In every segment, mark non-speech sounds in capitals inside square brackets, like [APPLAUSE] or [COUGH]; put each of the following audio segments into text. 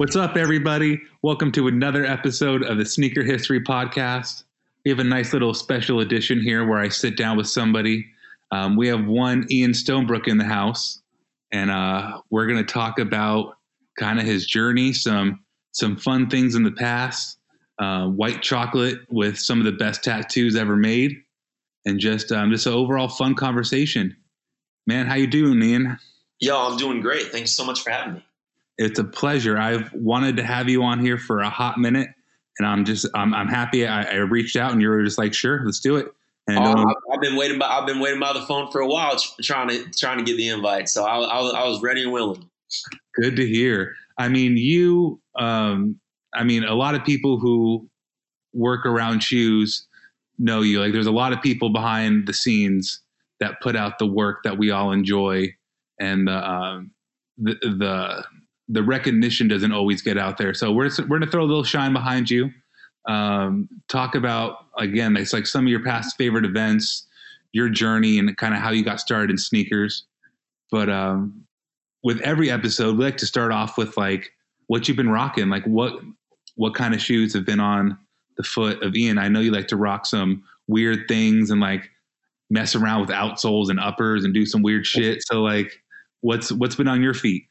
What's up, everybody? Welcome to another episode of the Sneaker History Podcast. We have a nice little special edition here where I sit down with somebody. Um, we have one Ian Stonebrook in the house, and uh, we're going to talk about kind of his journey, some some fun things in the past, uh, white chocolate with some of the best tattoos ever made, and just um, just an overall fun conversation. Man, how you doing, Ian? Yo, I'm doing great. Thanks so much for having me. It's a pleasure. I've wanted to have you on here for a hot minute, and I'm just I'm, I'm happy. I, I reached out, and you were just like, "Sure, let's do it." And Oh, um, I've, been waiting by I've been waiting by the phone for a while, tr- trying to trying to get the invite. So I, I, was- I was ready and willing. Good to hear. I mean, you, um, I mean, a lot of people who work around shoes know you. Like, there's a lot of people behind the scenes that put out the work that we all enjoy, and the um, the the the recognition doesn't always get out there. So we're we're gonna throw a little shine behind you. Um, talk about again, it's like some of your past favorite events, your journey, and kind of how you got started in sneakers. But um, with every episode, we like to start off with like what you've been rocking, like what what kind of shoes have been on the foot of Ian. I know you like to rock some weird things and like mess around with outsoles and uppers and do some weird shit. So like, what's what's been on your feet?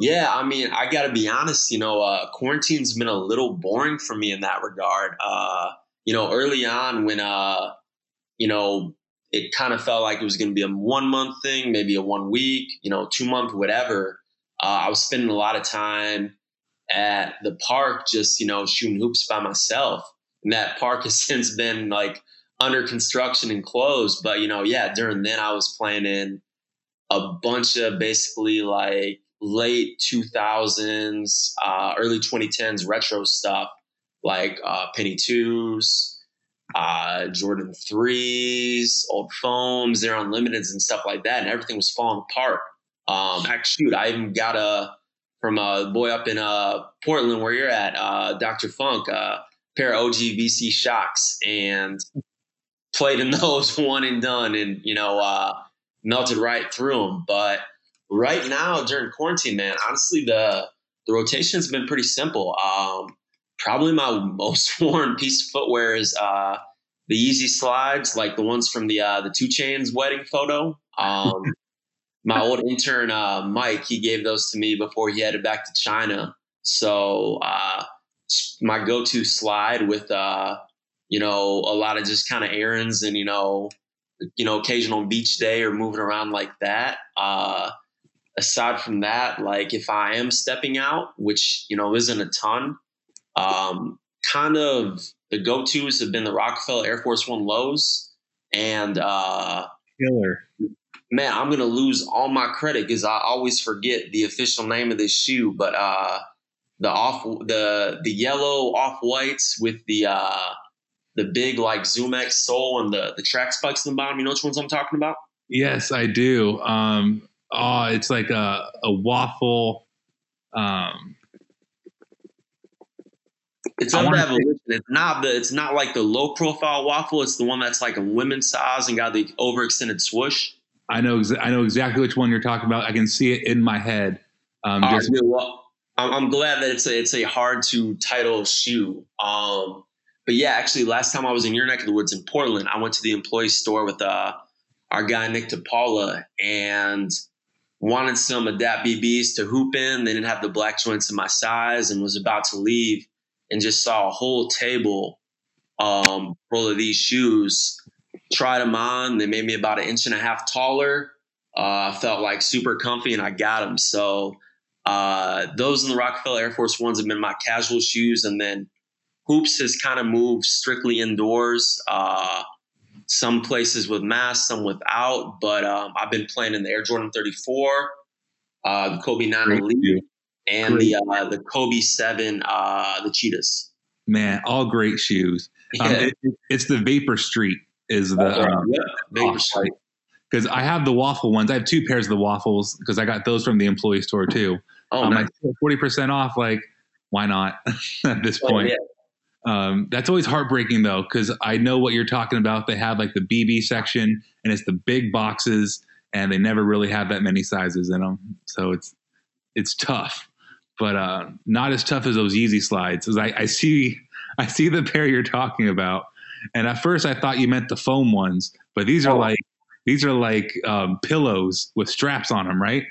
Yeah, I mean, I got to be honest. You know, uh, quarantine's been a little boring for me in that regard. Uh, you know, early on when uh, you know it kind of felt like it was going to be a one month thing, maybe a one week, you know, two month, whatever. Uh, I was spending a lot of time at the park, just you know, shooting hoops by myself. And that park [LAUGHS] has since been like under construction and closed. But you know, yeah, during then I was playing in a bunch of basically like late 2000s, uh, early 2010s retro stuff like uh, Penny Twos, uh, Jordan Threes, old foams, they're unlimiteds and stuff like that, and everything was falling apart. Um, actually, shoot, I even got a from a boy up in uh, Portland where you're at, uh, Dr. Funk, uh, pair of OG VC Shox, and played in [LAUGHS] those one and done, and you know uh, melted right through them. But right now during quarantine, man, honestly, the the rotation's been pretty simple. Um, probably my [LAUGHS] most worn piece of footwear is uh, the Yeezy slides, like the ones from the uh, the 2 Chainz wedding photo. Um, [LAUGHS] my old intern uh, Mike, he gave those to me before he headed back to China. So uh, my go-to slide with uh, you know a lot of just kind of errands and you know you know occasional beach day or moving around like that. Uh, aside from that, like if I am stepping out, which you know isn't a ton, um, kind of the go-to's have been the Rockefeller Air Force One lows, and uh, Killer. man, I'm gonna lose all my credit because I always forget the official name of this shoe, but uh, the off the the yellow off whites with the uh, the big like Zoom X sole and the the track spikes in the bottom. You know which ones I'm talking about? Yes, I do. Um, oh, it's like a, a waffle. Um, It's I under evolution. It's not the. It's not like the low profile waffle. It's the one that's like a women's size and got the overextended swoosh. I know. Exa- I know exactly which one you're talking about. I can see it in my head. Um, All just right, well, I'm, I'm glad that it's a it's a hard to title shoe. Um, but yeah, actually, last time I was in your neck of the woods in Portland, I went to the employee store with uh, our guy Nick DePaula and wanted some Adapt BBs to hoop in. They didn't have the black joints in my size, and was about to leave, and just saw a whole table um, full of these shoes. Tried them on. They made me about an inch and a half taller. Uh, felt like super comfy, and I got them. So uh, those and the Rockefeller Air Force Ones have been my casual shoes, and then hoops has kind of moved strictly indoors. Uh, some places with masks, some without. But um, I've been playing in the Air Jordan 34, uh, the Kobe 9 Great Elite, and Great. the uh, the Kobe 7, uh, the Cheetahs. Man, all great shoes. Um, Yeah. it- it- it's the Vapor Street is the um, yeah, Vapor Street. because I have the waffle ones. I have two pairs of the waffles because I got those from the employee store too. Oh, I'm nice. like forty percent off. Like, why not [LAUGHS] at this Oh, point? yeah. Um, that's always heartbreaking though, because I know what you're talking about. They have like the BB section, and it's the big boxes, and they never really have that many sizes in them. So it's it's tough, but uh, not as tough as those Yeezy slides. Because I, I see, I see the pair you're talking about, and at first I thought you meant the foam ones, but these are Oh. like these are like um, pillows with straps on them, right?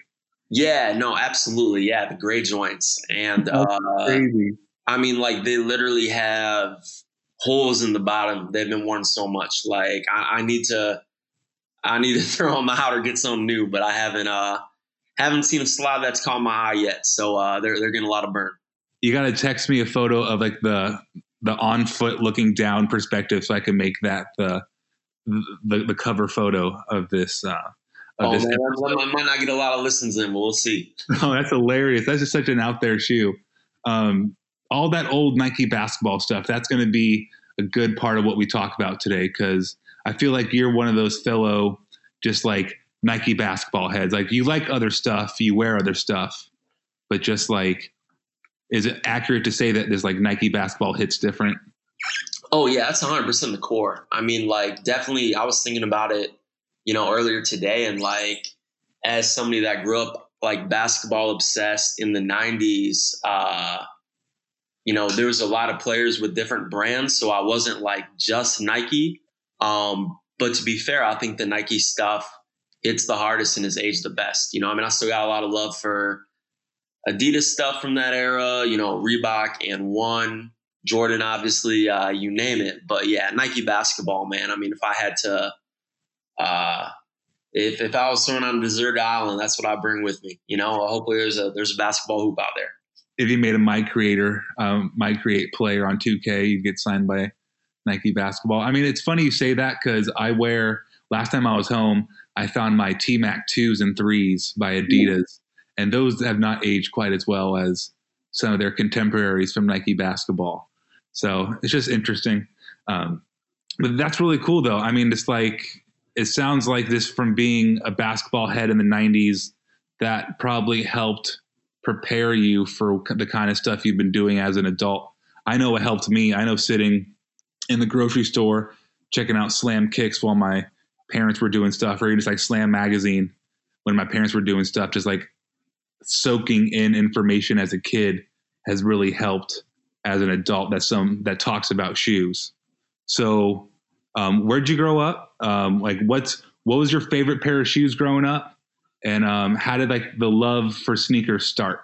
Yeah, no, absolutely. Yeah, the gray joints. And That's uh, Crazy. I mean, like they literally have holes in the bottom. They've been worn so much. Like I, I need to, I need to [LAUGHS] throw them out or get some new. But I haven't, uh, haven't seen a slide that's caught my eye yet. So uh, they're they're getting a lot of burn. You got to text me a photo of like the the on foot looking down perspective, so I can make that the the, the cover photo of this. Uh, of Oh this man, I might not get a lot of listens in, but we'll see. [LAUGHS] Oh, that's hilarious. That's just such an out there shoe. Um, all that old Nike basketball stuff, that's going to be a good part of what we talk about today because I feel like you're one of those fellow, just like Nike basketball heads. Like you like other stuff, you wear other stuff, but just like, is it accurate to say that this like Nike basketball hits different? Oh yeah, that's 100 percent the core. I mean, like definitely. I was thinking about it, you know, earlier today, and like as somebody that grew up like basketball obsessed in the 90s, uh, you know, there was a lot of players with different brands, so I wasn't like just Nike. Um, but to be fair, I think the Nike stuff hits the hardest and is aged the best. You know, I mean, I still got a lot of love for Adidas stuff from that era. You know, Reebok and One. Jordan, obviously, uh, you name it. But yeah, Nike basketball, man. I mean, if I had to, uh, if if I was thrown on a deserted island, that's what I bring with me. You know, hopefully there's a there's a basketball hoop out there. If you made a My Creator, um, My Create player on 2K, you'd get signed by Nike basketball. I mean, it's funny you say that because I wear. Last time I was home, I found my T Mac twos and threes by Adidas, and those have not aged quite as well as some of their contemporaries from Nike basketball. So it's just interesting. Um, but that's really cool, though. I mean, it's like it sounds like this from being a basketball head in the '90s that probably helped prepare you for the kind of stuff you've been doing as an adult. I know it helped me. I know sitting in the grocery store checking out Slam Kicks while my parents were doing stuff, or even just like Slam Magazine when my parents were doing stuff, just like soaking in information as a kid has really helped as an adult that some that talks about shoes. So, um, where'd you grow up? Um, like, what's what was your favorite pair of shoes growing up? And um, how did like the love for sneakers start?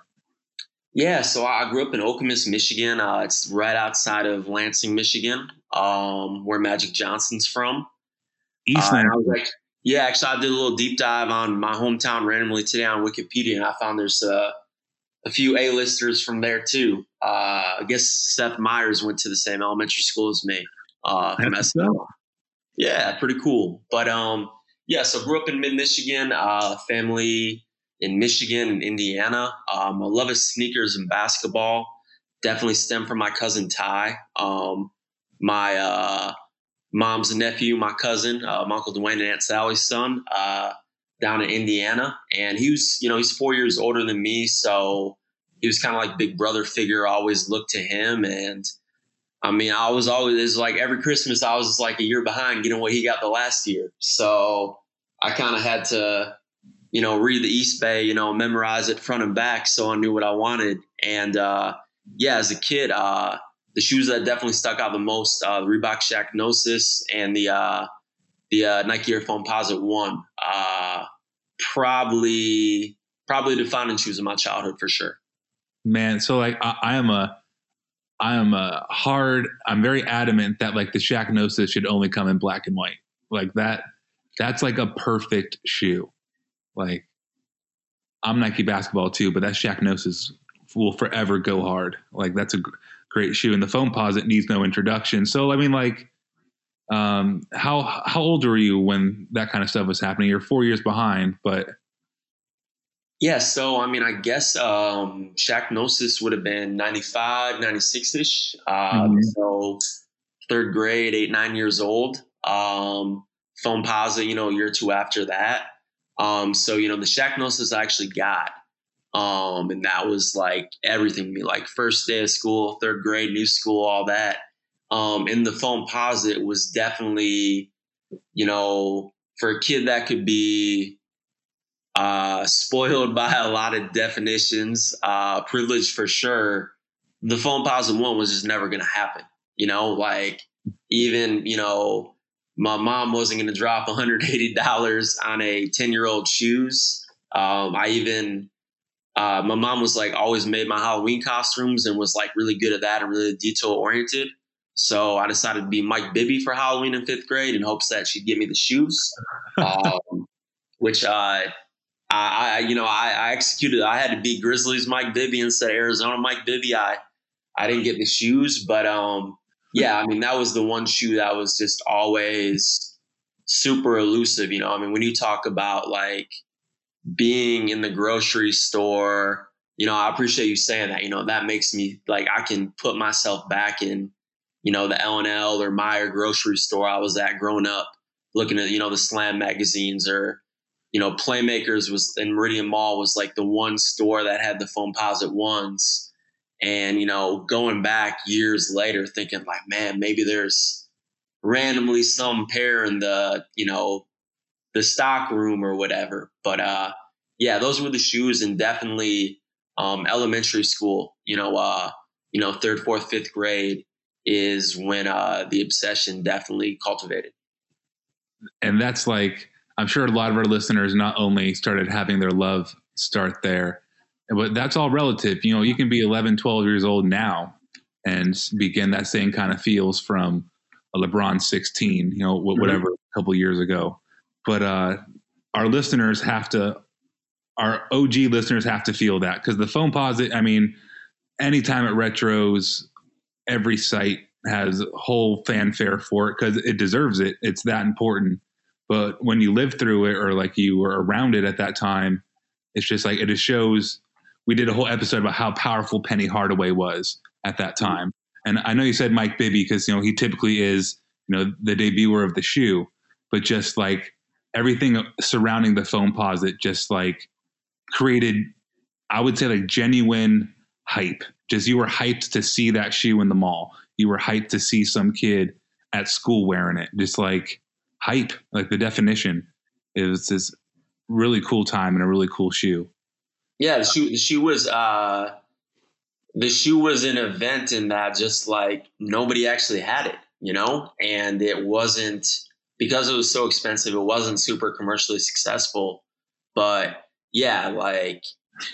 Yeah, so I grew up in Okemos, Michigan. Uh, it's right outside of Lansing, Michigan, um, where Magic Johnson's from. Uh, I was like, yeah, actually, I did a little deep dive on my hometown randomly today on Wikipedia, and I found there's uh, a few A-listers from there too. Uh, I guess Seth Meyers went to the same elementary school as me. Uh, from. Yeah, pretty cool. But um, yeah, so grew up in mid Michigan, uh, family in Michigan and Indiana. Um, my love of sneakers and basketball definitely stem from my cousin Ty. Um, my uh, mom's nephew, my cousin, uh, my uncle Dwayne and Aunt Sally's son, uh, down in Indiana, and he was, you know, he's four years older than me, so he was kind of like big brother figure. I always looked to him, and I mean, I was always like every Christmas I was just like a year behind getting what he got the last year, so I kind of had to, you know, read the Eastbay, you know, memorize it front and back, so I knew what I wanted, and uh, yeah, as a kid, uh, the shoes that definitely stuck out the most, uh, the Reebok Shaqnosis and the uh, the uh, Nike Air Foamposite One. Uh, probably probably the defining shoes of my childhood for sure. Man, so like I, I am a I am a hard. I'm very adamant that like the Shaqnosis should only come in black and white. Like that. That's like a perfect shoe. Like I'm Nike basketball too, but that Shaqnosis will forever go hard. Like that's a great shoe, and the Foamposite needs no introduction. So I mean, like, um, how how old were you when that kind of stuff was happening? You're four years behind, but yeah. So I mean, I guess um, Shaqnosis would have been 95, 96 ish. Um, mm-hmm. So third grade, eight nine years old. Um, Phone Foamposite, you know, a year or two after that. Um, so you know, the Shaqnosis I actually got. Um, and that was like everything to me, like first day of school, third grade, new school, all that. Um, and the Phone Foamposite was definitely, you know, for a kid that could be uh, spoiled [LAUGHS] by a lot of definitions, uh, privileged for sure. The phone Foamposite one was just never going to happen. You know, like even, you know, my mom wasn't going to drop $180 on a 10 year old shoes. Um, I even, uh, my mom was like always made my Halloween costumes and was like really good at that and really detail oriented. So I decided to be Mike Bibby for Halloween in fifth grade in hopes that she'd give me the shoes, [LAUGHS] um, which uh, I, you know, I, I, executed. I had to beat Grizzlies Mike Bibby instead of Arizona Mike Bibby. I, I didn't get the shoes, but um, yeah, I mean that was the one shoe that was just always super elusive. You know, I mean when you talk about like being in the grocery store, you know, I appreciate you saying that. You know, that makes me like I can put myself back in, you know, the L and L or Meijer grocery store I was at growing up, looking at you know the Slam magazines or you know, Playmakers was in Meridian Mall was like the one store that had the Foamposite ones. And, you know, going back years later thinking like, man, maybe there's randomly some pair in the, you know, the stock room or whatever. But uh yeah, those were the shoes and definitely um elementary school, you know, uh, you know, third, fourth, fifth grade is when uh the obsession definitely cultivated. And that's like I'm sure a lot of our listeners not only started having their love start there, but that's all relative. You know, you can be 11, 12 years old now and begin that same kind of feels from a LeBron 16, you know, mm-hmm. whatever, mm-hmm. a couple years ago. But uh, our listeners have to, our OG listeners have to feel that because the Foamposite, I mean, anytime it retros, every site has whole fanfare for it because it deserves it. It's that important. But when you live through it or like you were around it at that time, it's just like it just shows. We did a whole episode about how powerful Penny Hardaway was at that mm-hmm. time. And I know you said Mike Bibby because you know he typically is you know the debuter of the shoe, but just like everything surrounding the Foamposite just like created I would say like genuine hype. Just you were hyped to see that shoe in the mall. You were hyped to see some kid at school wearing it. Just like hype, like the definition. It was this really cool time and a really cool shoe. Yeah, the shoe the shoe was uh the shoe was an event in that just like nobody actually had it, you know? And it wasn't because it was so expensive, it wasn't super commercially successful. But yeah, like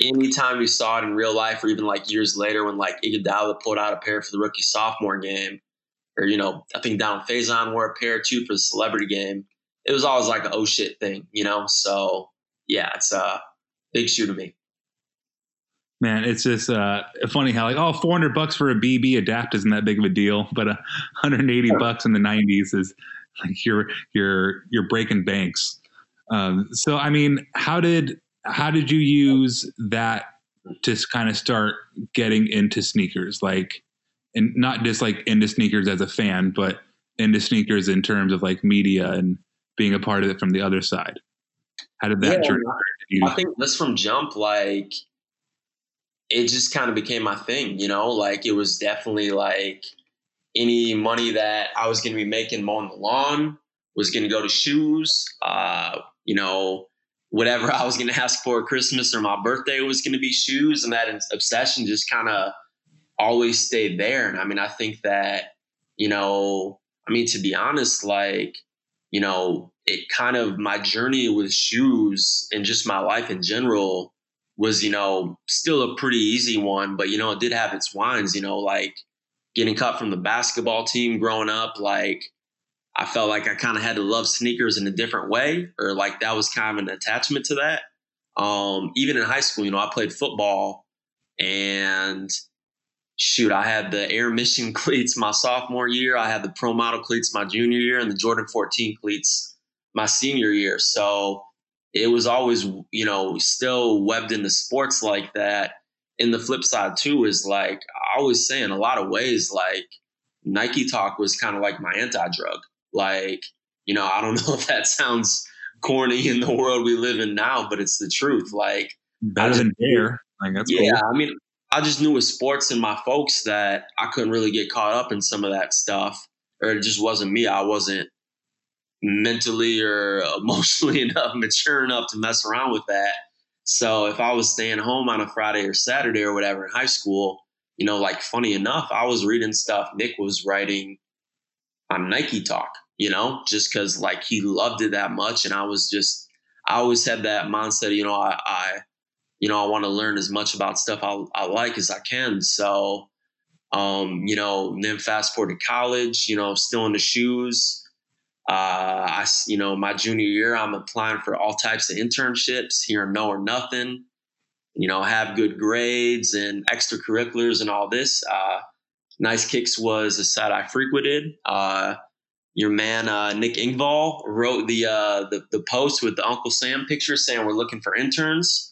anytime you saw it in real life or even like years later when like Iguodala pulled out a pair for the rookie sophomore game, or you know, I think Donald Faison wore a pair too for the celebrity game. It was always like an oh shit thing, you know. So yeah, it's a big shoe to me. Man, it's just uh, funny how like oh 400 bucks for a BB adapt isn't that big of a deal, but uh, 180 bucks in the 90s is like you're you're you're breaking banks. Um, so I mean, how did how did you use that to kind of start getting into sneakers? Like, and not just like into sneakers as a fan, but into sneakers in terms of like media and being a part of it from the other side? How did that yeah, journey? I think this from jump, like it just kind of became my thing, you know, like it was definitely like any money that I was going to be making mowing the lawn was going to go to shoes. Uh, you know, whatever [LAUGHS] I was going to ask for Christmas or my birthday was going to be shoes. And that obsession just kind of always stayed there. And I mean, I think that, you know, I mean, to be honest, like, you know, it kind of my journey with shoes and just my life in general was, you know, still a pretty easy one, but, you know, it did have its wines, you know, like getting cut from the basketball team growing up, like, I felt like I kind of had to love sneakers in a different way, or like that was kind of an attachment to that. Um, even in high school, you know, I played football and shoot, I had the Air Mission [LAUGHS] cleats my sophomore year. I had the Pro Model cleats my junior year and the Jordan 14 cleats my senior year. So it was always, you know, still webbed into sports like that. And the flip side too is like, I always say in a lot of ways, like Nike Talk was kind of like my anti drug. Like, you know, I don't [LAUGHS] know if that sounds corny in the world we live in now, but it's the truth. Like, better than Dare. Like, that's yeah, cool. I mean, I just knew with sports and my folks that I couldn't really get caught up in some of that stuff, or it just wasn't me. I wasn't mentally or [LAUGHS] emotionally enough, mature enough to mess around with that. So if I was staying home on a Friday or Saturday or whatever in high school, you know, like funny enough, I was reading stuff Nick was writing on Nike Talk, you know, just because like he loved it that much. And I was just, I always had that mindset, you know, I, I you know, I want to learn as much about stuff I, I like as I can. So, um, you know, then fast forward to college, you know, still in the shoes. Uh, I, you know, my junior year, I'm applying for all types of internships here, no or nothing. You know, have good grades and extracurriculars and all this. Uh, nice Kicks was a site I frequented. Uh, your man uh, Nick Engvall wrote the, uh, the the post with the Uncle Sam picture saying we're looking for interns.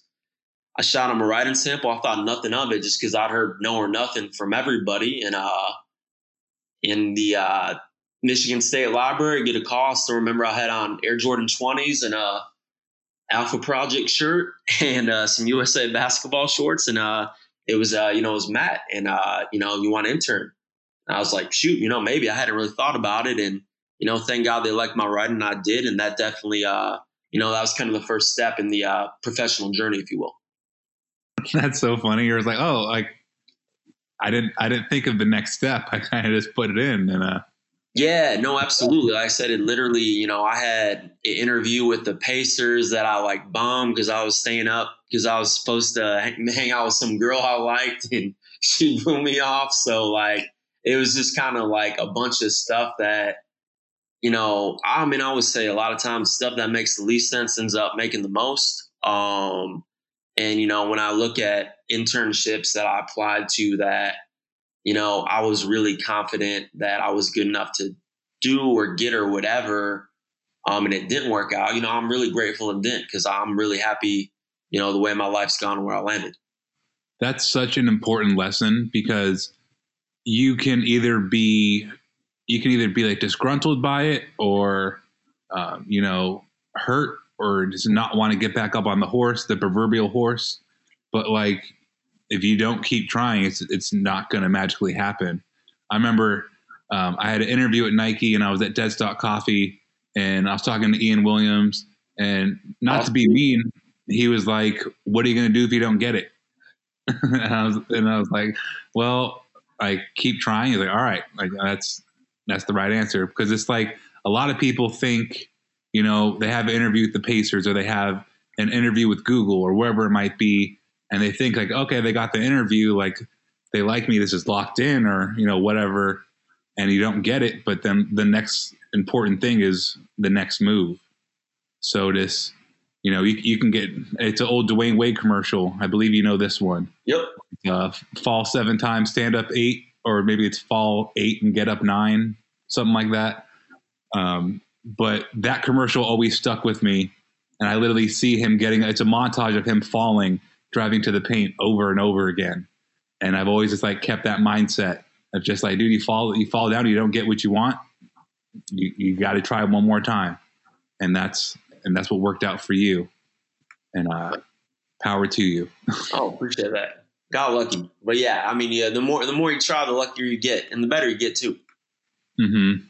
I shot him a writing sample. I thought nothing of it just because I'd heard no or nothing from everybody. And uh, in the uh, Michigan State Library, get a call. Still remember I had on Air Jordan 20s and a Alpha Project shirt [LAUGHS] and uh, some USA basketball shorts. And uh, it was, uh, you know, it was Matt. And, uh, you know, you want to intern. And I was like, shoot, you know, maybe I hadn't really thought about it. And, you know, thank God they liked my writing. I did. And that definitely, uh, you know, that was kind of the first step in the professional journey, if you will. [LAUGHS] That's so funny. You're like, oh, like I didn't, I didn't think of the next step. [LAUGHS] I kind of just put it in, and uh, yeah, no, absolutely. Like I said it literally. You know, I had an interview with the Pacers that I like bombed because I was staying up because I was supposed to [LAUGHS] hang out with some girl I liked, and she blew me off. So like, it was just kind of like a bunch of stuff that. You know, I mean, I would say a lot of times stuff that makes the least sense ends up making the most. Um, and, you know, when I look at internships that I applied to that, you know, I was really confident that I was good enough to do or get or whatever. Um, and it didn't work out. You know, I'm really grateful it didn't because I'm really happy, you know, the way my life's gone where I landed. That's such an important lesson because you can either be you can either be like disgruntled by it or um, you know hurt or just not want to get back up on the horse, the proverbial horse. But like, if you don't keep trying, it's it's not going to magically happen. I remember um, I had an interview at Nike, and I was at Deadstock Coffee, and I was talking to Ian Williams, and not to be mean, he was like, "What are you going to do if you don't get it?" [LAUGHS] and I was and I was like, "Well, I keep trying." He's like, "All right, like that's that's the right answer," because it's like a lot of people think you know, they have an interview with the Pacers or they have an interview with Google or wherever it might be, and they think like, okay, they got the interview, like they like me, this is locked in, or you know, whatever, and you don't get it. But then the next important thing is the next move. So this, you know, you, you can get it's an old Dwyane Wade commercial. I believe you know this one. Yep. Uh, fall seven times, stand up eight, or maybe it's fall eight and get up nine, something like that. Um, but that commercial always stuck with me. And I literally see him getting it's a montage of him falling, driving to the paint over and over again. And I've always just like kept that mindset of just like, dude, you fall you fall down, you don't get what you want. You you gotta try one more time. And that's and that's what worked out for you. And uh power to you. [LAUGHS] oh, appreciate that. Got lucky. But yeah, I mean, yeah, the more the more you try, the luckier you get, and the better you get too. Mm-hmm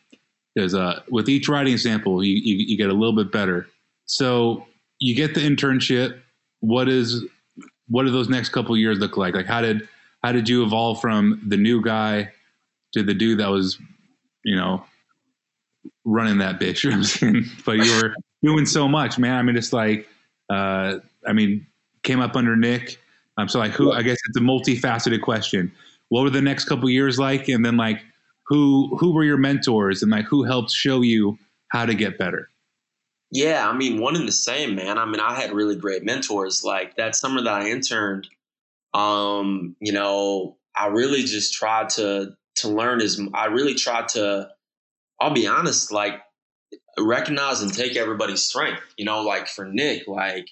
because uh, with each writing sample, you, you, you, get a little bit better. So you get the internship. What is what do those next couple years look like? Like how did how did you evolve from the new guy to the dude that was, you know, running that bitch? [LAUGHS] You know I'm saying? But you were doing so much, man. I mean, it's like, uh, I mean, came up under Nick. Um, so like, who? I guess it's a multifaceted question. What were the next couple years like? And then like, who who were your mentors and like who helped show you how to get better? Yeah, I mean, one and the same, man. I mean, I had really great mentors. Like that summer that I interned, um, you know, I really just tried to to learn as I really tried to. I'll be honest, like recognize and take everybody's strength. You know, like for Nick, like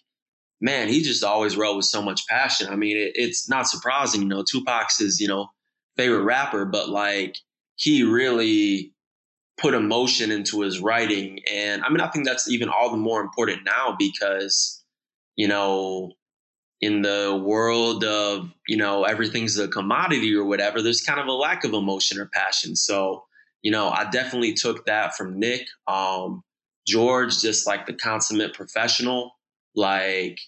man, he just always wrote with so much passion. I mean, it, it's not surprising. You know, Tupac's his you know favorite rapper, but like he really put emotion into his writing. And I mean, I think that's even all the more important now because, you know, in the world of, you know, everything's a commodity or whatever, there's kind of a lack of emotion or passion. So, you know, I definitely took that from Nick. Um, George, just like the consummate professional, like,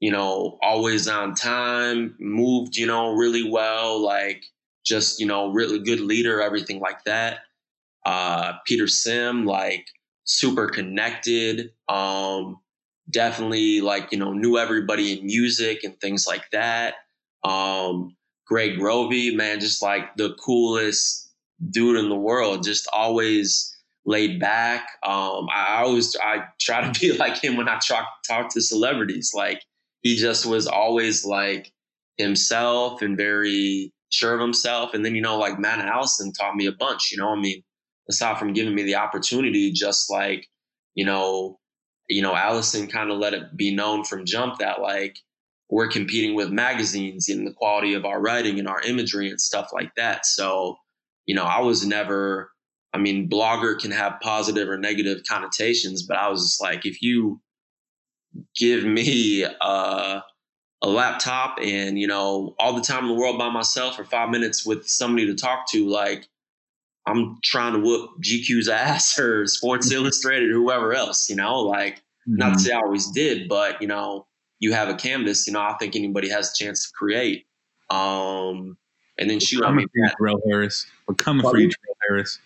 you know, always on time, moved, you know, really well, like just, you know, really good leader, everything like that uh, Peter Sim, like super connected. Um, definitely like, you know, knew everybody in music and things like that. Um, Greg Grovey, man, just like the coolest dude in the world, just always laid back. Um, I always, I try to [LAUGHS] be like him when I talk, talk to celebrities. Like he just was always like himself and very sure of himself. And then, you know, like Matt Allison taught me a bunch, you know, I mean, aside from giving me the opportunity, just like, you know, you know, Allison kind of let it be known from jump that like we're competing with magazines in the quality of our writing and our imagery and stuff like that. So, you know, I was never, I mean, blogger can have positive or negative connotations, but I was just like, if you give me a, a laptop and, you know, all the time in the world by myself or five minutes with somebody to talk to, like, I'm trying to whoop GQ's [LAUGHS] ass or Sports Illustrated or whoever else, you know, like mm-hmm. not to say I always did, but you know, you have a canvas, you know, I think anybody has a chance to create. Um, and then she shoot, I mean, Darrell Harris, we're coming for you, Darrell Harris.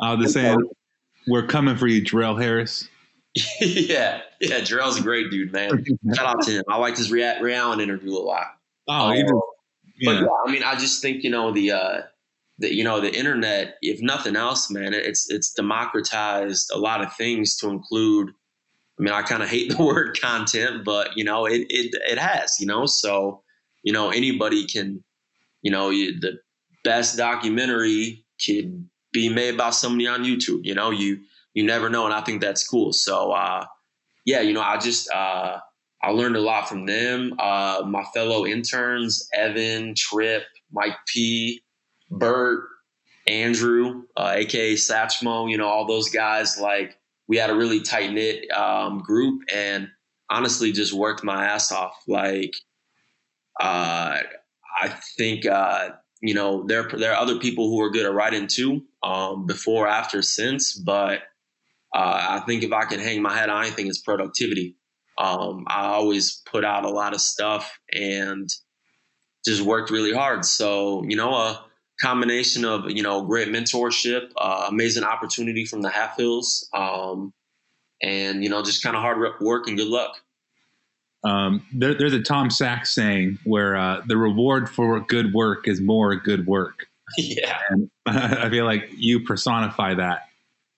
I was just saying, we're coming for you, Darrell Harris. [LAUGHS] yeah, [LAUGHS] yeah, Darrell's a great dude, man. Shout out to him. I liked his Ray Allen interview a lot. Oh, um, but yeah, I mean, I just think you know the uh, the you know the internet. If nothing else, man, it's it's democratized a lot of things to include. I mean, I kind of hate [LAUGHS] the word content, but you know, it it it has. You know, so you know anybody can. You know, you, the best documentary could be made by somebody on YouTube. You know, you you never know, and I think that's cool. So, uh, yeah, you know, I just. Uh, I learned a lot from them. Uh, my fellow interns, Evan, Trip, Mike P, Bert, Andrew, uh, aka Satchmo, you know, all those guys, like we had a really tight knit um, group and honestly just worked my ass off. Like, uh, I think, uh, you know, there, there are other people who are good at writing too, um, before, after, since, but uh, I think if I can hang my head on anything, it's productivity. Um, I always put out a lot of stuff and just worked really hard. So, you know, a combination of, you know, great mentorship, uh, amazing opportunity from the Halfhills, um, and, you know, just kind of hard work and good luck. Um, there, there's a Tom Sachs saying where uh, the reward for good work is more good work. [LAUGHS] Yeah. And [LAUGHS] I feel like you personify that.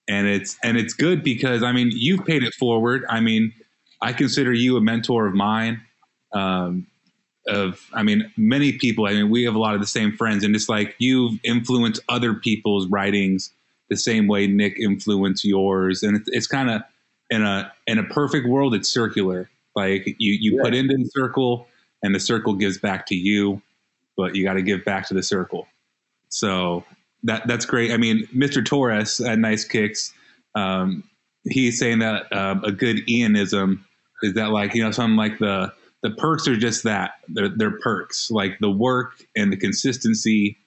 And it's and it's good because I mean you've paid it forward. I mean, I consider you a mentor of mine. Um, of, I mean, many people. I mean, we have a lot of the same friends, and it's like you've influenced other people's writings the same way Nick influenced yours, and it's, it's kind of in a in a perfect world, it's circular. Like you you yeah. put into the circle, and the circle gives back to you, but you got to give back to the circle. So that that's great. I mean, Mr. Torres at Nice Kicks, um, he's saying that uh, a good Ianism is that like you know something like the the perks are just that they're, they're perks like the work and the consistency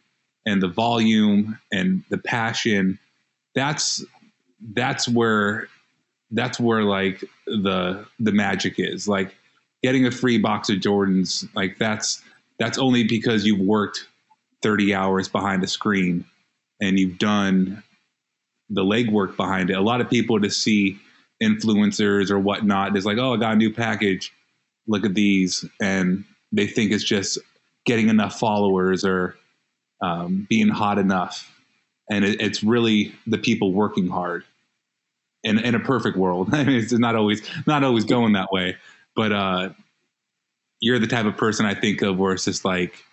and the volume and the passion that's that's where that's where like the the magic is like getting a free box of Jordans, like that's that's only because you've worked 30 hours behind a screen and you've done the legwork behind it. A lot of people to see influencers or whatnot is like, oh, I got a new package. Look at these, and they think it's just getting enough followers or um, being hot enough, and it, it's really the people working hard. In, in a perfect world, I [LAUGHS] mean, it's not always not always going that way, but uh, you're the type of person I think of where it's just like,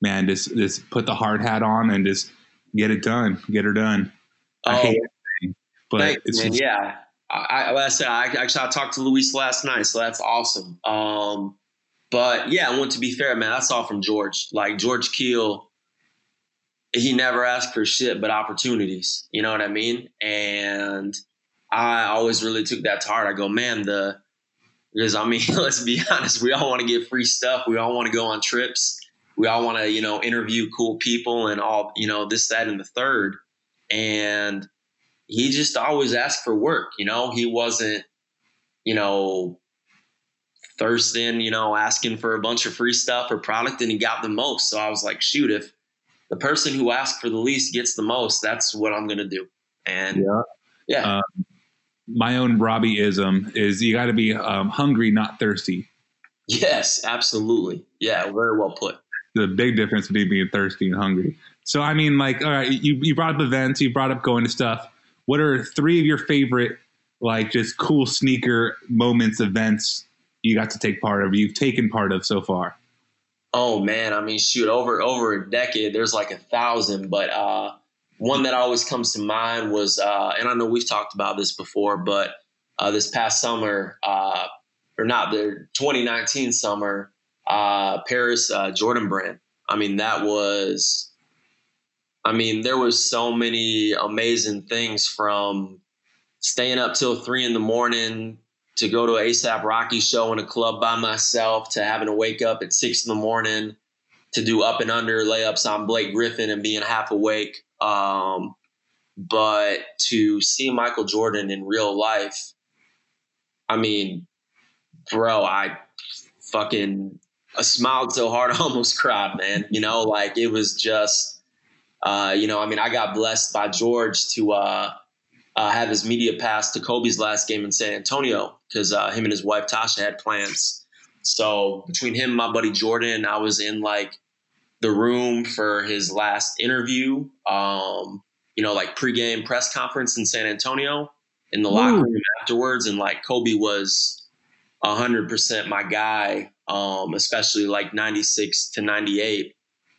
man, just just put the hard hat on and just get it done, get her done. I Oh, hate it, but Thanks, it's man. just, yeah. I, I, like I said, I actually I talked to Luis last night, so that's awesome. Um, but yeah, I want to be fair, man. I saw from George. Like George Kiel, he never asked for shit but opportunities. You know what I mean? And I always really took that to heart. I go, man, the because I mean, [LAUGHS] let's be honest, we all want to get free stuff. We all want to go on trips. We all want to, you know, interview cool people and all, you know, this, that, and the third. And he just always asked for work. You know, he wasn't, you know, thirsting, you know, asking for a bunch of free stuff or product and he got the most. So I was like, shoot, if the person who asked for the least gets the most, that's what I'm going to do. And Yeah. yeah, Uh, my own Robbieism is you got to be um, hungry, not thirsty. yes, absolutely. Yeah, very well put. The big difference between being thirsty and hungry. So I mean, like, all right, you you brought up events, you brought up going to stuff. What are three of your favorite, like, just cool sneaker moments, events you got to take part of, you've taken part of so far? Oh man, I mean, shoot, over over a decade, there's like a thousand, but uh, one that always comes to mind was, uh, and I know we've talked about this before, but uh, this past summer, uh, or not the 2019 summer, uh, Paris uh, Jordan brand. I mean, that was, I mean, there was so many amazing things from staying up till three in the morning to go to a ASAP Rocky show in a club by myself to having to wake up at six in the morning to do up and under layups on Blake Griffin and being half awake. Um, but to see Michael Jordan in real life, I mean, bro, I fucking I smiled so hard I almost cried, man. You know, like it was just, uh, you know, I mean, I got blessed by George to uh, uh, have his media pass to Kobe's last game in San Antonio because uh, him and his wife Tasha had plans. So between him and my buddy Jordan, I was in like the room for his last interview. Um, you know, like pregame press conference in San Antonio in the locker room afterwards, and like Kobe was hundred percent my guy, um, especially like ninety six to ninety eight,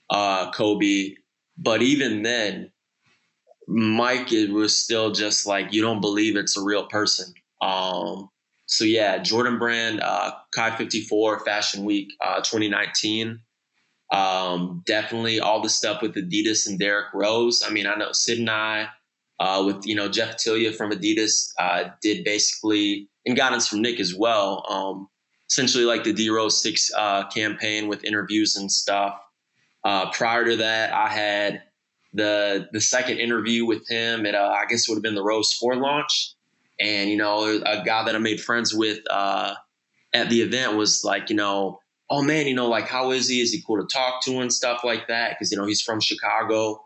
uh, Kobe. But even then, Mike it was still just like you don't believe it's a real person. Um, so yeah, Jordan Brand, uh, Quai fifty four Fashion Week, uh, twenty nineteen. Um, definitely all the stuff with Adidas and Derrick Rose. I mean, I know Sid and I, uh, with you know Jeff Tilia from Adidas, uh, did basically and guidance from Nick as well. Um, essentially like the D Rose Six uh, campaign with interviews and stuff. Uh, prior to that, I had the the second interview with him at uh, I guess it would have been the Rose Four launch, and you know a guy that I made friends with uh, at the event was like you know oh man, you know, like how is he? Is he cool to talk to and stuff like that? Because you know he's from Chicago,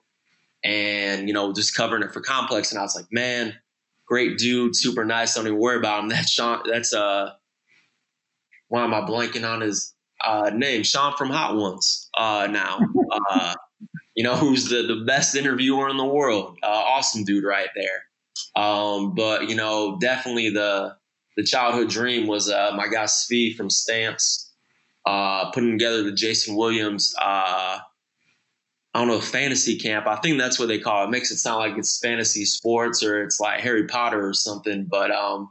and you know just covering it for Complex, and I was like, man, great dude, super nice. Don't even worry about him. [LAUGHS] That's Sean. That's uh, why am I blanking on his uh, name? Sean from Hot Ones. Uh, now, uh, you know who's the the best interviewer in the world? Uh, awesome dude, right there. Um, but you know, definitely the the childhood dream was uh, my guy Svi from Stance uh, putting together the Jason Williams, uh, I don't know, fantasy camp. I think that's what they call it. it. Makes it sound like it's fantasy sports or it's like Harry Potter or something. But um,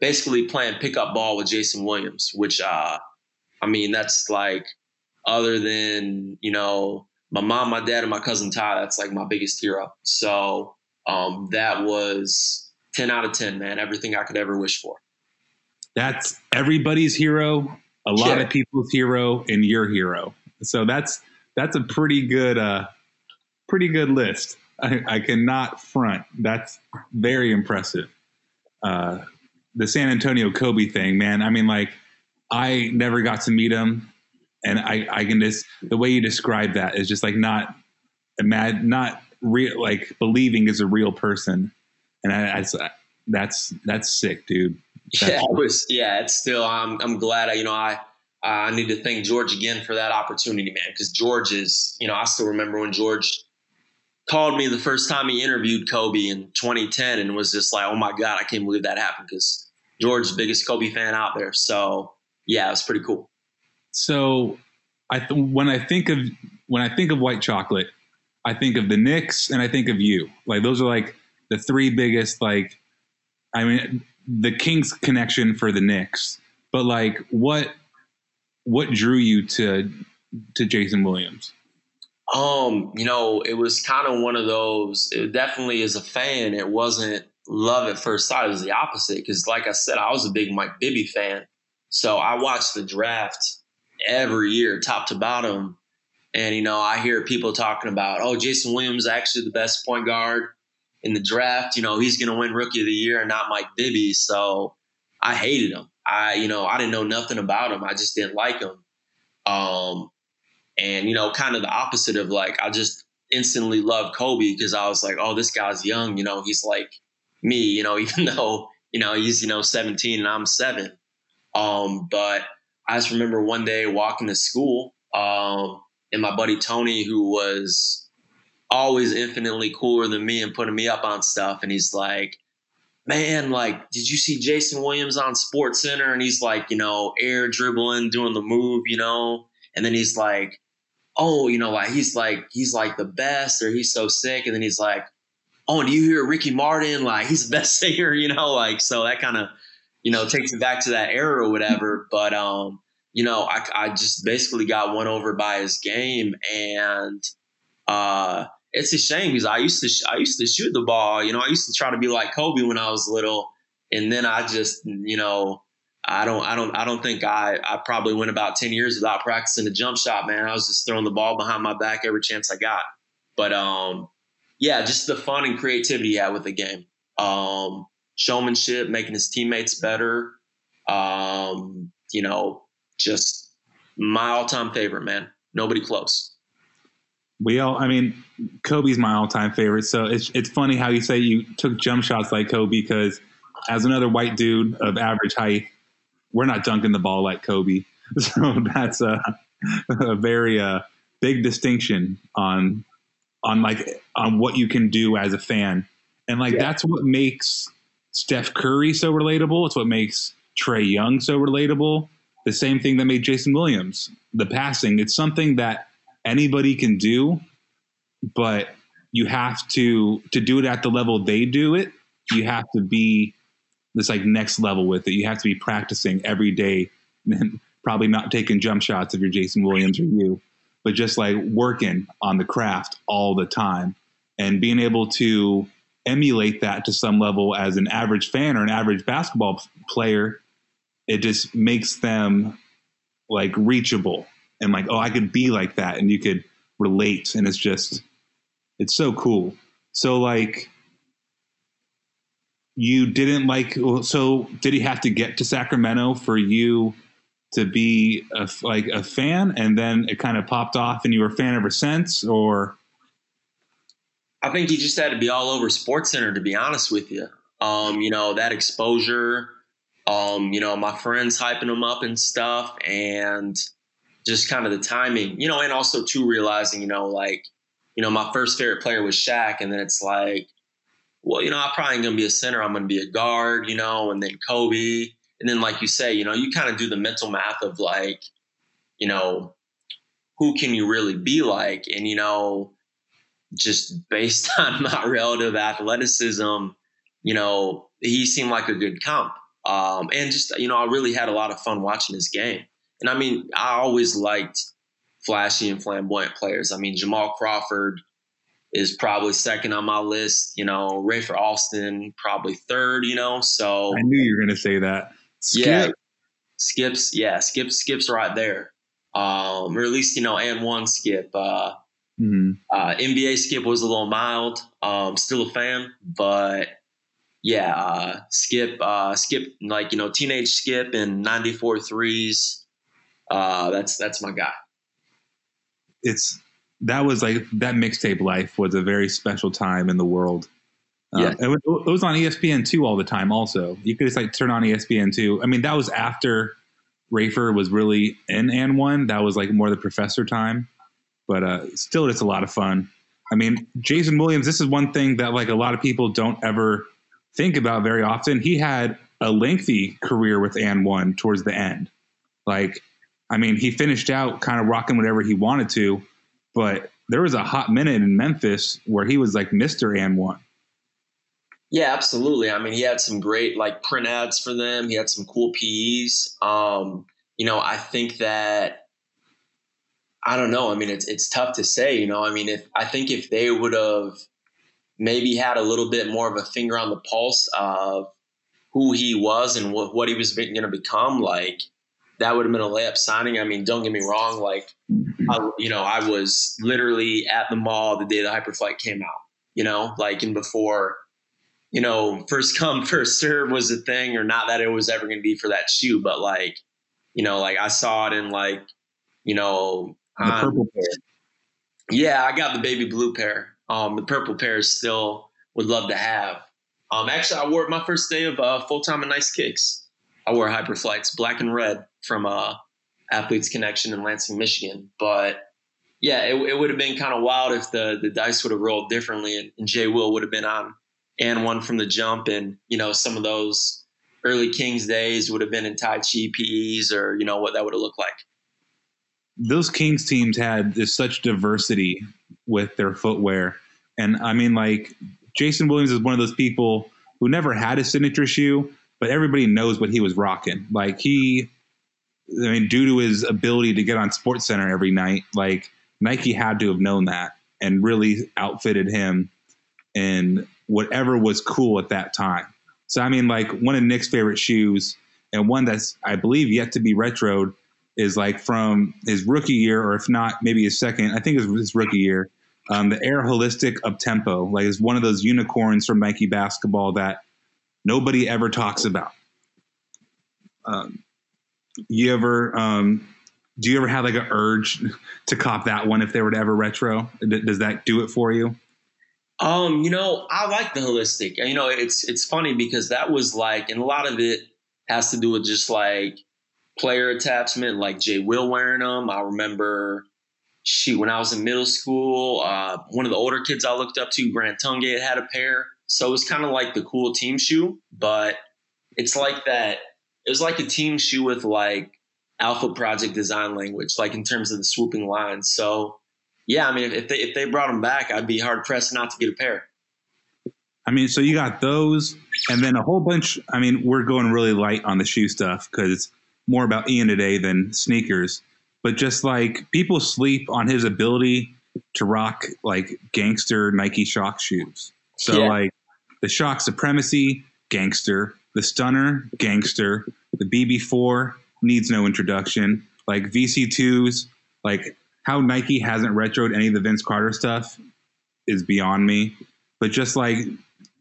basically playing pickup ball with Jason Williams, which uh, I mean, that's like other than you know my mom, my dad, and my cousin Ty. That's like my biggest hero. So um, that was ten out of ten, man. Everything I could ever wish for. That's everybody's hero a lot Yeah. of people's hero and your hero. So that's that's a pretty good uh pretty good list. I, I cannot front. That's very impressive. Uh the San Antonio Kobe thing, man. I mean like I never got to meet him, and I I can just the way you describe that is just like not mad not real like believing is a real person, and I, I that's that's sick, dude. That's yeah, it was. Yeah, it's still. I'm. I'm glad. I, you know, I. Uh, I need to thank George again for that opportunity, man. Because George is. You know, I still remember when George called me the first time he interviewed Kobe in 2010, and was just like, "Oh my god, I can't believe that happened." Because George's biggest Kobe fan out there. So yeah, it was pretty cool. So, I th- when I think of when I think of white chocolate, I think of the Knicks and I think of you. Like those are like the three biggest like I mean, the Kings connection for the Knicks, but like, what what drew you to to Jason Williams? Um, you know, it was kind of one of those. It definitely, as a fan, it wasn't love at first sight. It was the opposite because, like I said, I was a big Mike Bibby fan, so I watched the draft every year, top to bottom. And you know, I hear people talking about, oh, Jason Williams is actually the best point guard in the draft, you know, he's going to win rookie of the year and not Mike Bibby. So I hated him. I, you know, I didn't know nothing about him. I just didn't like him. Um, and, you know, kind of the opposite of like, I just instantly loved Kobe because I was like, oh, this guy's young. You know, he's like me, you know, [LAUGHS] even though, you know, he's, you know, 17 and I'm seven. Um, but I just remember one day walking to school, um, and my buddy Tony, who was always infinitely cooler than me and putting me up on stuff. And he's like, man, like, did you see Jason Williams on Sports Center? And he's like, you know, air dribbling, doing the move, you know. And then he's like, oh, you know, like he's like he's like the best, or he's so sick. And then he's like, oh, do you hear Ricky Martin? Like he's the [LAUGHS] best singer, you know. Like so that kind of you know takes me back to that era or whatever. But um, you know, I I just basically got won over by his game and uh it's a shame because I used to I used to shoot the ball. You know, I used to try to be like Kobe when I was little, and then I just you know I don't I don't I don't think I I probably went about ten years without practicing the jump shot. Man, I was just throwing the ball behind my back every chance I got. But um, yeah, just the fun and creativity had with the game. Um, showmanship, making his teammates better. Um, you know, just my all time favorite man. Nobody close we all, I mean, Kobe's my all-time favorite. So it's it's funny how you say you took jump shots like Kobe because as another white dude of average height, we're not dunking the ball like Kobe. [LAUGHS] So that's a, a very uh, big distinction on on like on what you can do as a fan, and like yeah. that's what makes Steph Curry so relatable. It's what makes Trae Young so relatable. The same thing that made Jason Williams the passing. It's something that anybody can do, but you have to to do it at the level they do it. You have to be this like next level with it. You have to be practicing every day, [LAUGHS] and probably not taking jump shots if you're Jason Williams or you, but just like working on the craft all the time and being able to emulate that to some level as an average fan or an average basketball player. It just makes them like reachable and like, oh, I could be like that, and you could relate, and it's just, it's so cool. So like, you didn't like. So did he have to get to Sacramento for you? to be a, like a fan and then it kind of popped off and you were a fan ever since or i think he just had to be all over sports center to be honest with you um, you know that exposure um, you know my friends hyping him up and stuff and just kind of the timing, you know, and also too realizing, you know, like, you know, my first favorite player was Shaq, and then it's like, well, you know, I'm probably gonna be a center, I'm gonna be a guard, you know, and then Kobe, and then like you say, you know, you kind of do the mental math of like, you know, who can you really be like, and you know, just based on my relative athleticism, you know, he seemed like a good comp. Um, and just, you know, I really had a lot of fun watching his game. And I mean, I always liked flashy and flamboyant players. I mean, Jamal Crawford is probably second on my list. You know, Rafer Alston probably third. You know, so I knew you were going to say that. Skip. Yeah, Skips. Yeah, Skip. Skips right there. Um, or at least you know, AND1 Skip. Uh, mm-hmm. uh, NBA Skip was a little mild. Um, still a fan, but yeah, uh, Skip, uh, Skip, like you know, teenage Skip and 94 threes. Uh, that's that's my guy. It's that was like that mixtape life was a very special time in the world. Uh, Yeah. it, was, it was on ESPN two all the time. Also, you could just like turn on ESPN two. I mean, that was after Rafer was really in AND1. That was like more the professor time, but uh, still, it's a lot of fun. I mean, Jason Williams. This is one thing that like a lot of people don't ever think about very often. He had a lengthy career with AND1 towards the end. Like, I mean, he finished out kind of rocking whatever he wanted to, but there was a hot minute in Memphis where he was like Mister AND1. Yeah, absolutely. I mean, he had some great like print ads for them. He had some cool PEs. Um, you know, I think that I don't know. I mean, it's it's tough to say. You know, I mean, if I think if they would have maybe had a little bit more of a finger on the pulse of who he was and what, what he was going to become, like that would have been a layup signing. I mean, don't get me wrong. Like, I, you know, I was literally at the mall the day the Hyperflight came out. You know, like and before you know, first come, [LAUGHS] first serve was a thing, or not that it was ever going to be for that shoe, but like, you know, like I saw it in like, you know, The um, purple pair. yeah, I got the baby blue pair. Um, the purple pair is still would love to have. Um, actually, I wore it my first day of uh, full time and nice kicks. I wore Hyperflights, black and red from uh, Athletes Connection in Lansing, Michigan. But yeah, it, it would have been kind of wild if the the dice would have rolled differently, and, and Jay Will would have been on AND1 from the jump, and you know some of those early Kings days would have been in Tai Chi PEs, or you know what that would have looked like. those Kings teams had this such diversity with their footwear. And I mean, like, Jason Williams is one of those people who never had a signature shoe, but everybody knows what he was rocking. Like, he, I mean, due to his ability to get on Sports Center every night, like, Nike had to have known that and really outfitted him in whatever was cool at that time. So, I mean, like, one of Nick's favorite shoes, and one that's, I believe, yet to be retroed is like from his rookie year, or if not, maybe his second. I think it was his rookie year. Um, the Air Holistic Up Tempo, like, is one of those unicorns from Nike basketball that nobody ever talks about. Um, you ever, um, do you ever have like an urge to cop that one if they were to ever retro? Does that do it for you? Um, you know, I like the holistic. You know, it's it's funny because that was like, and a lot of it has to do with just like player attachment, like Jay Will wearing them. I remember, shoot, when I was in middle school, uh, one of the older kids I looked up to, Grant Tungate, had a pair. So it was kind of like the cool team shoe, but it's like that. It was like a team shoe with like Alpha Project design language, like in terms of the swooping lines. So yeah, I mean, if they if they brought them back, I'd be hard pressed not to get a pair. I mean, so you got those, and then a whole bunch. I mean, we're going really light on the shoe stuff because it's more about Ian today than sneakers. But just like people sleep on his ability to rock like gangster Nike Shox shoes. So Yeah. like the Shox Supremacy, gangster. The Stunner, gangster. The BB4 needs no introduction. Like VC2s, like how Nike hasn't retroed any of the Vince Carter stuff is beyond me. But just like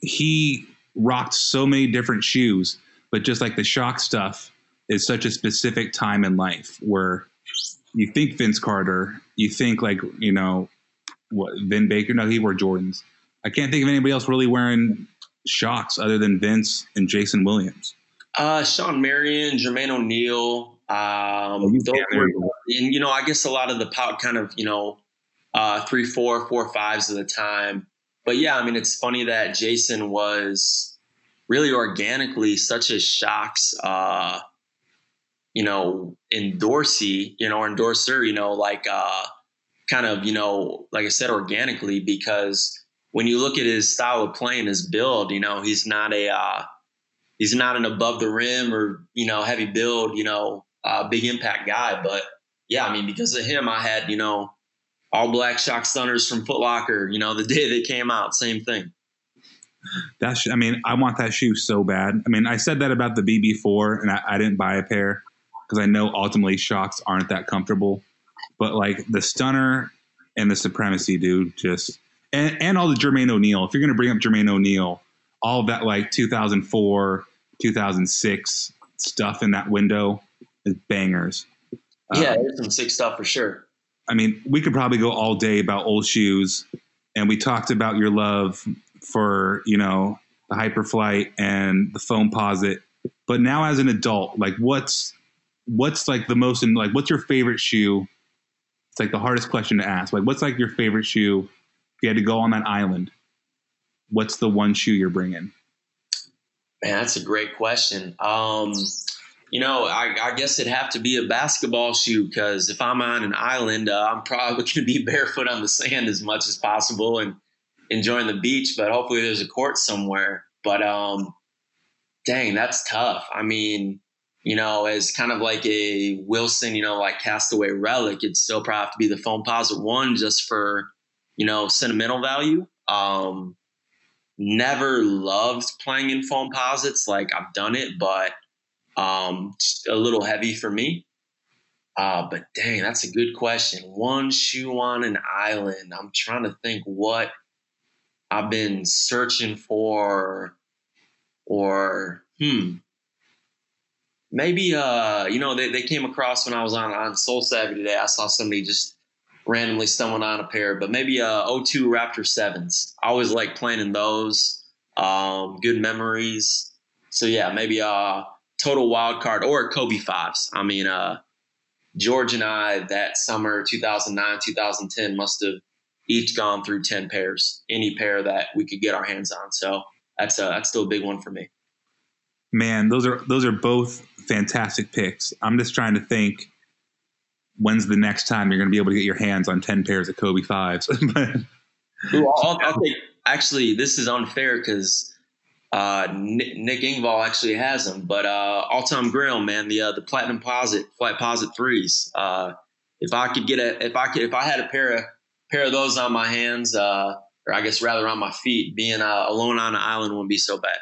he rocked so many different shoes, but just like the Shox stuff is such a specific time in life where you think Vince Carter, you think like, you know, what Vin Baker, no, he wore Jordans. I can't think of anybody else really wearing Shox other than Vince and Jason Williams. Uh, Shawn Marion, Jermaine O'Neal. Um, you those were, and you know, I guess a lot of the pout kind of you know, uh, three, four, four, fives at the time. But yeah, I mean, it's funny that Jason was really organically such a Shox, uh, you know, endorsee, you know, or endorser, you know, like uh, kind of, you know, like I said, organically because when you look at his style of playing, his build, you know, he's not a uh, he's not an above the rim or you know heavy build, you know, uh, big impact guy. But yeah, I mean, because of him, I had you know all black Shox stunners from Foot Locker. You know, the day they came out, same thing. That's, I mean, I want that shoe so bad. I mean, I said that about the BB4 and I, I didn't buy a pair because I know ultimately Shox aren't that comfortable. But like the stunner and the supremacy, dude, just, and, and all the Jermaine O'Neal. If you're going to bring up Jermaine O'Neal, all of that like 2004, 2006 stuff in that window is bangers. Yeah, Um, there's some sick stuff for sure. I mean, we could probably go all day about old shoes, and we talked about your love for you know the Hyperflight and the Foamposite. But now, as an adult, like what's what's like the most like what's your favorite shoe? It's like the hardest question to ask. Like, what's like your favorite shoe? You had to go on that island, what's the one shoe you're bringing? Man, that's a great question. Um, you know, I, I guess it'd have to be a basketball shoe because if I'm on an island, uh, I'm probably [LAUGHS] going to be barefoot on the sand as much as possible and enjoying the beach. But hopefully, there's a court somewhere. But um, dang, that's tough. I mean, you know, as kind of like a Wilson, you know, like castaway relic, it'd still probably have to be the Foamposite one just for, you know, sentimental value. Um, never loved playing in Foamposites. Like I've done it, but um, a little heavy for me. Uh, but dang, that's a good question. One shoe on an island. I'm trying to think what I've been searching for, or hmm, maybe uh, you know, they, they came across when I was on on Sole Savy today. I saw somebody just randomly stumbling on a pair, but maybe uh, O2 Raptor sevens. I always like playing in those. Um, good memories. So yeah, maybe uh, total wild card or Kobe fives. I mean, uh, George and I that summer 2009 2010 must have each gone through 10 pairs, any pair that we could get our hands on. So that's a, that's still a big one for me. Man, those are those are both fantastic picks. I'm just trying to think when's the next time you're going to be able to get your hands on 10 pairs of Kobe fives. [LAUGHS] but Ooh, I'll, I'll take. Actually, this is unfair because uh, Nick, Nick Engvall actually has them, but uh, all time grail, man, the uh, the platinum posit, Flightposite threes. Uh, if I could get a, if I could, if I had a pair of pair of those on my hands, uh, or I guess rather on my feet, being uh, alone on an island wouldn't be so bad.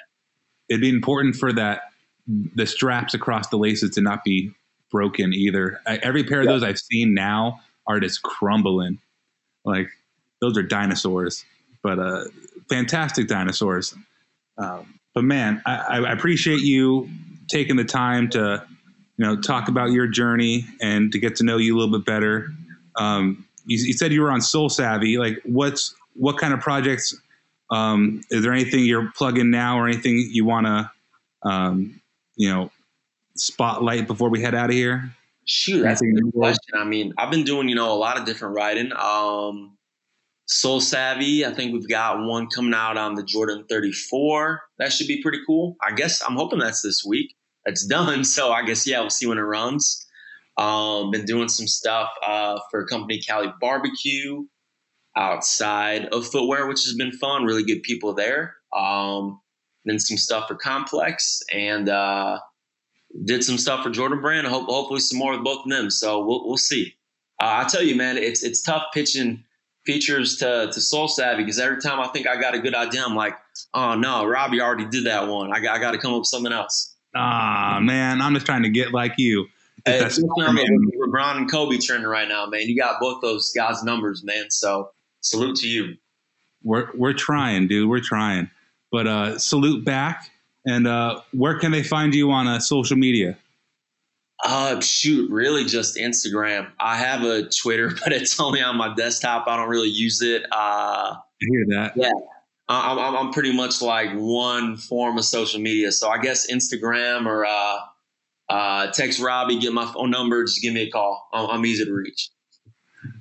it'd be important for that the straps across the laces to not be broken either. I, every pair of Yeah. those I've seen now are just crumbling. Like those are dinosaurs, but uh, fantastic dinosaurs. Um, but man, I, I appreciate you taking the time to you know talk about your journey and to get to know you a little bit better. Um, you, you said you were on Sole Savy. Like, what's what kind of projects? Um, is there anything you're plugging now, or anything you want to, um, you know, spotlight before we head out of here? Shoot, that's a good question. I mean, I've been doing, you know, a lot of different riding. Um, Sole Savy, I think we've got one coming out on the Jordan 34. That should be pretty cool. I guess I'm hoping that's this week. That's done. [LAUGHS] So I guess, yeah, we'll see when it runs. Um, been doing some stuff uh, for a company, Cali Barbecue, outside of footwear, which has been fun. Really good people there. Um, then some stuff for Complex and, uh, did some stuff for Jordan Brand. Hope, hopefully some more with both of them. So we'll, we'll see. Uh, I tell you, man, it's it's tough pitching features to to Sole Savy because every time I think I got a good idea, I'm like, oh no, Robbie already did that one. I got I got to come up with something else. Ah, man, I'm just trying to get like you. Hey, That's- the LeBron and Kobe trending right now, man. You got both those guys' numbers, man. So salute to you. We're we're trying, dude. We're trying. But uh, salute back. And uh, where can they find you on uh, social media? Uh, shoot, really just Instagram. I have a Twitter, [LAUGHS] but it's only on my desktop. I don't really use it. Uh, I hear that. Yeah. I'm, I'm, I'm pretty much like one form of social media. So I guess Instagram or uh, uh, text Robbie, get my phone number, just give me a call. I'm, I'm easy to reach.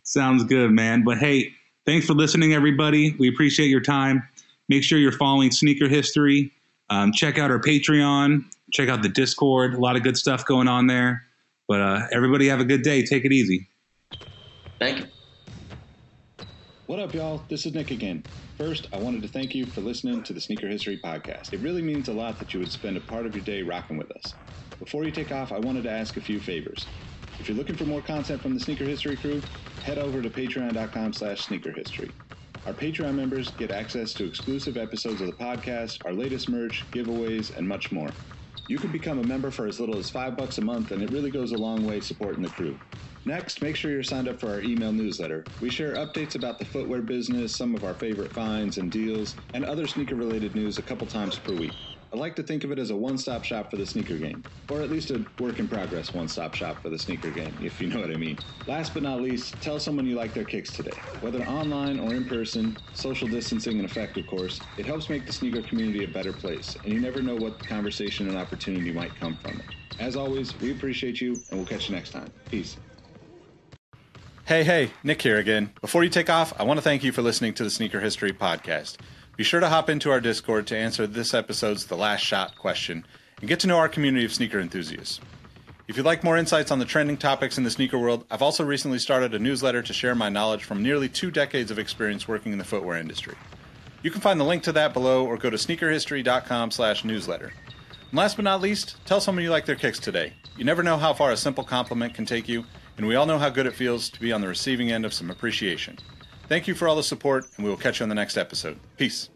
Sounds good, man. But hey, thanks for listening, everybody. We appreciate your time. Make sure you're following Sneaker History. Um, check out our Patreon. Check out the Discord. A lot of good stuff going on there. But uh, everybody have a good day. Take it easy. Thank you. What up, y'all? This is Nick again. First, I wanted to thank you for listening to the Sneaker History Podcast. It really means a lot that you would spend a part of your day rocking with us. Before you take off, I wanted to ask a few favors. If you're looking for more content from the Sneaker History crew, head over to patreon.com slash sneakerhistory. Our Patreon members get access to exclusive episodes of the podcast, our latest merch, giveaways, and much more. You can become a member for as little as five bucks a month, and it really goes a long way supporting the crew. Next, make sure you're signed up for our email newsletter. We share updates about the footwear business, some of our favorite finds and deals, and other sneaker related news a couple times per week. I like to think of it as a one stop shop for the sneaker game, or at least a work in progress one stop shop for the sneaker game, if you know what I mean. Last but not least, tell someone you like their kicks today. Whether online or in person, social distancing in effect, of course, it helps make the sneaker community a better place, and you never know what conversation and opportunity might come from it. As always, we appreciate you, and we'll catch you next time. Peace. Hey, hey, Nick here again. Before you take off, I want to thank you for listening to the Sneaker History Podcast. Be sure to hop into our Discord to answer this episode's The Last Shot question and get to know our community of sneaker enthusiasts. If you'd like more insights on the trending topics in the sneaker world, I've also recently started a newsletter to share my knowledge from nearly two decades of experience working in the footwear industry. You can find the link to that below or go to sneakerhistory.com slash newsletter. And last but not least, tell someone you like their kicks today. You never know how far a simple compliment can take you, and we all know how good it feels to be on the receiving end of some appreciation. Thank you for all the support, and we will catch you on the next episode. Peace.